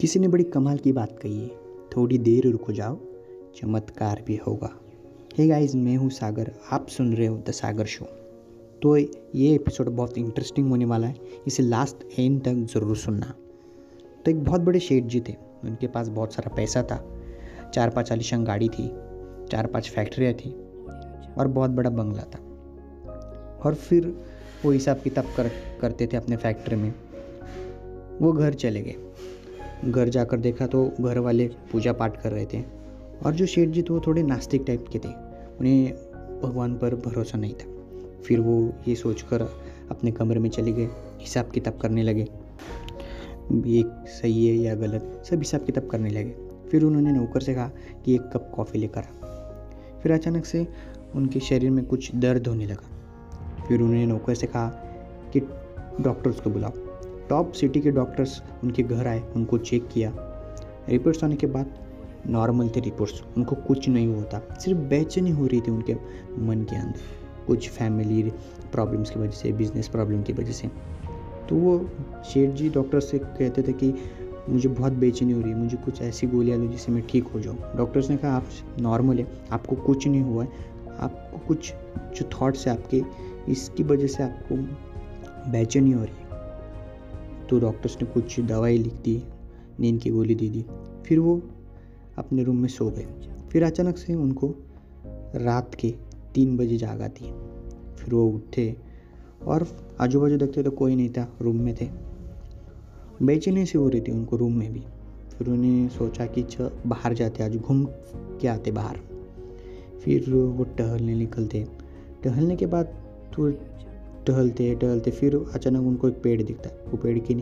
किसी ने बड़ी कमाल की बात कही है। थोड़ी देर रुको जाओ, चमत्कार भी होगा। हे गाइस मैं हूँ सागर, आप सुन रहे हो द सागर शो तो ये एपिसोड बहुत इंटरेस्टिंग होने वाला है, इसे लास्ट एंड तक ज़रूर सुनना। तो एक बहुत बड़े शेठ जी थे, उनके पास बहुत सारा पैसा था। चार पाँच आलिशान गाड़ी थी, चार पाँच फैक्ट्रियाँ थी और बहुत बड़ा बंगला था। और फिर वो हिसाब किताब कर, करते थे अपने फैक्ट्री में। वो घर चले गए। घर जाकर देखा तो घर वाले पूजा पाठ कर रहे थे। और जो शेठ जी थे वो थोड़े नास्तिक टाइप के थे। उन्हें भगवान पर भरोसा नहीं था। फिर वो ये सोचकर अपने कमरे में चले गए, हिसाब किताब करने लगे। ये सही है या गलत, सब हिसाब किताब करने लगे। फिर उन्होंने नौकर से कहा कि एक कप कॉफ़ी लेकर आ। फिर अचानक से उनके शरीर में कुछ दर्द होने लगा। फिर उन्होंने नौकर से कहा कि, डॉक्टर्स को बुलाओ। टॉप सिटी के डॉक्टर्स उनके घर आए, उनको चेक किया। रिपोर्ट्स आने के बाद नॉर्मल थे रिपोर्ट्स उनको कुछ नहीं हुआ था। सिर्फ़ बेचैनी हो रही थी उनके मन के अंदर, कुछ फैमिली प्रॉब्लम्स की वजह से बिज़नेस प्रॉब्लम की वजह से। तो वो शेठ जी डॉक्टर से कहते थे कि मुझे बहुत बेचैनी हो रही है, मुझे कुछ ऐसी गोलियाँ दो जिससे मैं ठीक हो जाऊँ। डॉक्टर्स ने कहा, आप नॉर्मल है, आपको कुछ नहीं हुआ है। आपको कुछ, जो थाट्स है आपके, इसकी वजह से आपको बेचैनी हो रही है। तो डॉक्टर्स ने कुछ दवाई लिख दी, नींद की गोली दे दी। फिर वो अपने रूम में सो गए। फिर अचानक से उनको रात के तीन बजे जाग आती फिर वो उठे और आजू बाजू देखते तो कोई नहीं था रूम में थे। बेचैनी सी हो रही थी उनको रूम में भी। फिर उन्हें सोचा कि बाहर जाते, आज घूम के आते बाहर। फिर वो टहलने निकलते। टहलने के बाद तो टहलते टहलते फिर अचानक उनको एक पेड़ दिखता है। वो पेड़ के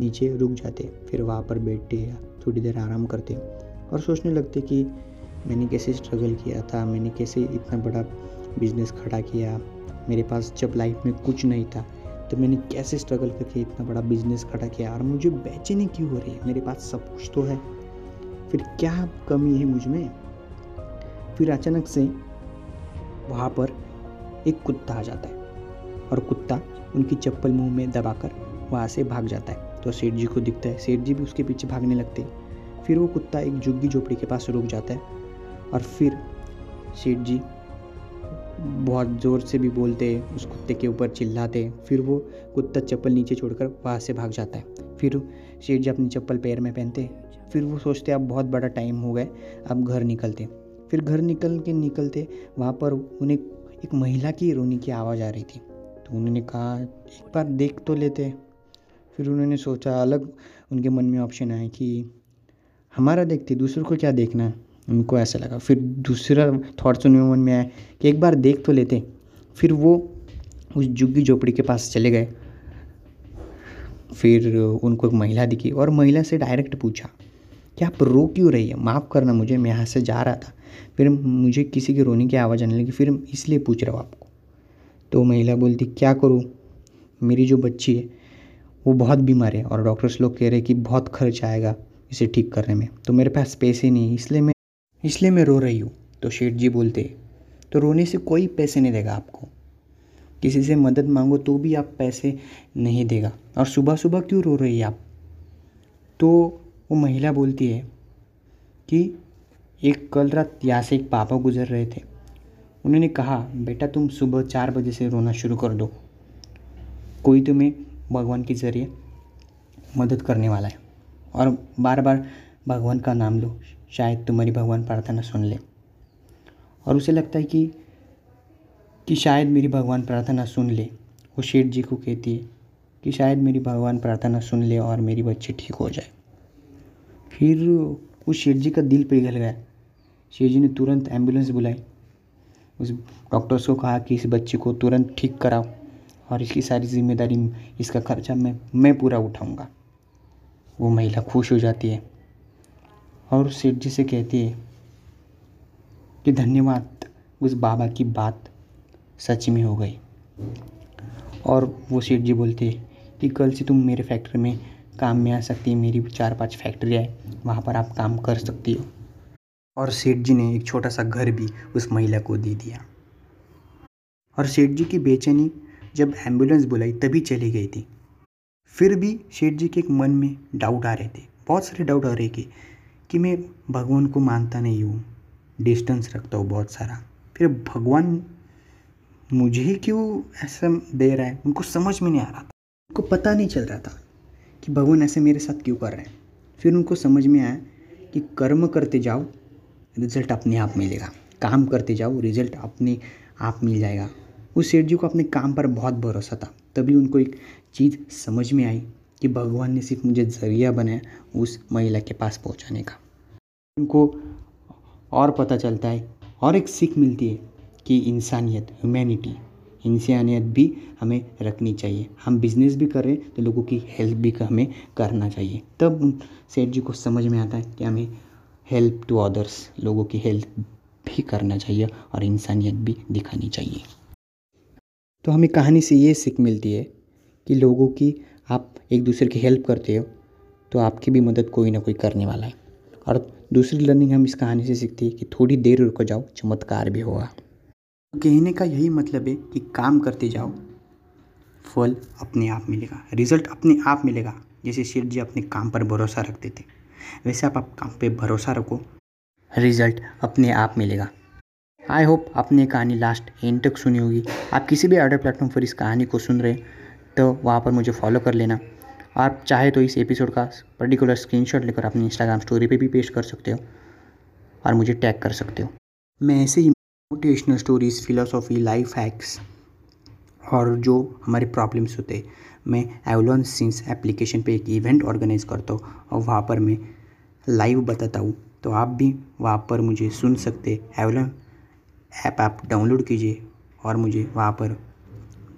नीचे रुक जाते फिर वहाँ पर बैठते थोड़ी देर आराम करते और सोचने लगते कि मैंने कैसे स्ट्रगल किया था, मैंने कैसे इतना बड़ा बिज़नेस खड़ा किया, मेरे पास जब लाइफ में कुछ नहीं था तो मैंने कैसे स्ट्रगल करके इतना बड़ा बिज़नेस खड़ा किया और मुझे बेचैनी क्यों हो रही है? मेरे पास सब कुछ तो है। फिर क्या कमी है मुझमें? फिर अचानक से वहाँ पर एक कुत्ता आ जाता है। और कुत्ता उनकी चप्पल मुँह में दबाकर वहाँ से भाग जाता है। तो सेठ जी को दिखता है। सेठ जी भी उसके पीछे भागने लगते हैं। फिर वो कुत्ता एक झुग्गी झोपड़ी के पास रुक जाता है और फिर सेठ जी बहुत ज़ोर से भी बोलते उस कुत्ते के ऊपर चिल्लाते फिर वो कुत्ता चप्पल नीचे छोड़कर वहाँ से भाग जाता है। फिर सेठ जी अपनी चप्पल पैर में पहनते फिर वो सोचते अब बहुत बड़ा टाइम हो गए अब घर निकलते फिर घर निकल के निकलते वहाँ पर उन्हें एक महिला की रोने की आवाज़ आ रही थी। तो उन्होंने कहा, एक बार देख तो लेते। फिर उन्होंने सोचा, अलग उनके मन में ऑप्शन आया कि हमारा देखते दूसरों को क्या देखना है? उनको ऐसा लगा। फिर दूसरा थॉट्स उनके मन में आया कि एक बार देख तो लेते। फिर वो उस झुग्गी झोपड़ी के पास चले गए। फिर उनको एक महिला दिखी और महिला से डायरेक्ट पूछा कि आप रो क्यों रही है? माफ़ करना, मुझे मैं यहाँ से जा रहा था। फिर मुझे किसी की रोने की आवाज़ आने लगी। फिर इसलिए पूछ रहा हूँ आपको। तो महिला बोलती, क्या करूँ? मेरी जो बच्ची है, वो बहुत बीमार है और डॉक्टर्स लोग कह रहे हैं कि बहुत खर्च आएगा इसे ठीक करने में। तो मेरे पास पैसे नहीं है, इसलिए मैं इसलिए मैं रो रही हूँ। तो शेठ जी बोलते तो रोने से कोई पैसे नहीं देगा आपको। किसी से मदद मांगो तो भी आप पैसे नहीं देगा। और सुबह सुबह क्यों रो रही है आप? तो वो महिला बोलती है कि, एक कल रात यहाँ से एक पापा गुजर रहे थे। उन्होंने कहा, बेटा, तुम सुबह चार बजे से रोना शुरू कर दो। कोई तुम्हें भगवान के ज़रिए मदद करने वाला है। और बार बार भगवान का नाम लो। शायद तुम्हारी भगवान प्रार्थना सुन ले। और उसे लगता है कि कि शायद मेरी भगवान प्रार्थना सुन ले। वो शेठ जी को कहती है कि शायद मेरी भगवान प्रार्थना सुन ले और मेरी बच्ची ठीक हो जाए। फिर उस शेठ जी का दिल पिघल गया। शेठ जी ने तुरंत एंबुलेंस बुलाई। उस डॉक्टर्स को कहा कि इस बच्चे को तुरंत ठीक कराओ और इसकी सारी ज़िम्मेदारी इसका खर्चा मैं मैं पूरा उठाऊँगा। वो महिला खुश हो जाती है और सेठ जी से कहती है कि धन्यवाद, उस बाबा की बात सच में हो गई। और वो सेठ जी बोलते कि कल से तुम मेरे फैक्ट्री में काम में आ सकती है, मेरी चार पाँच फैक्ट्री है, वहाँ पर आप काम कर सकती हो। और सेठ जी ने एक छोटा सा घर भी उस महिला को दे दिया। और सेठ जी की बेचैनी जब एंबुलेंस बुलाई तभी चली गई थी। फिर भी सेठ जी के एक मन में डाउट आ रहे थे। बहुत सारे डाउट आ रहे थे कि मैं भगवान को मानता नहीं हूँ, डिस्टेंस रखता हूँ बहुत सारा। फिर भगवान मुझे ही क्यों ऐसा दे रहा है? उनको समझ में नहीं आ रहा था। उनको पता नहीं चल रहा था कि भगवान ऐसे मेरे साथ क्यों कर रहे हैं। फिर उनको समझ में आया कि कर्म करते जाओ रिज़ल्ट अपने आप मिलेगा। काम करते जाओ, रिज़ल्ट अपने आप मिल जाएगा। उस सेठ जी को अपने काम पर बहुत भरोसा था। तभी उनको एक चीज़ समझ में आई कि भगवान ने सिर्फ़ मुझे ज़रिया बनाया उस महिला के पास पहुँचाने का। उनको और पता चलता है, और एक सीख मिलती है कि इंसानियत ह्यूमैनिटी इंसानियत भी हमें रखनी चाहिए। हम बिज़नेस भी कर रहे हैं तो लोगों की हेल्प भी हमें करना चाहिए। तब सेठ जी को समझ में आता है कि हमें हेल्प टू अदर्स लोगों की हेल्प भी करना चाहिए और इंसानियत भी दिखानी चाहिए। तो हमें कहानी से ये सीख मिलती है कि लोगों की आप एक दूसरे की हेल्प करते हो तो आपकी भी मदद कोई ना कोई करने वाला है। और दूसरी लर्निंग हम इस कहानी से सीखते हैं कि थोड़ी देर रुको जाओ, चमत्कार भी होगा। कहने का यही मतलब है कि काम करते जाओ, फल अपने आप मिलेगा रिज़ल्ट अपने आप मिलेगा, जैसे शेर जी अपने काम पर भरोसा रखते थे। वैसे आप, आप काम पे भरोसा रखो। रिज़ल्ट अपने आप मिलेगा। आई होप आपने कहानी लास्ट एंड तक सुनी होगी। आप किसी भी ऑर्डर प्लेटफॉर्म पर इस कहानी को सुन रहे तो वहाँ पर मुझे फॉलो कर लेना। आप चाहे तो इस एपिसोड का पर्टिकुलर स्क्रीनशॉट लेकर अपनी इंस्टाग्राम स्टोरी पे भी पेश कर सकते हो और मुझे टैग कर सकते हो। मैं ऐसे ही motivational stories philosophy life hacks और जो हमारे प्रॉब्लम्स होते हैं मैं एवलॉन सिंस एप्लीकेशन पे एक इवेंट ऑर्गेनाइज करता हूँ और वहाँ पर मैं लाइव बताता हूँ। तो आप भी वहाँ पर मुझे सुन सकते एवलॉन ऐप आप डाउनलोड कीजिए और मुझे वहाँ पर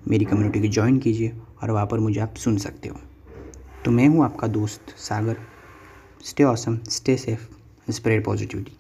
मेरी कम्युनिटी को ज्वाइन कीजिए और वहाँ पर मुझे आप सुन सकते हो। तो मैं हूँ आपका दोस्त Sagar. Stay awesome stay safe spread positivity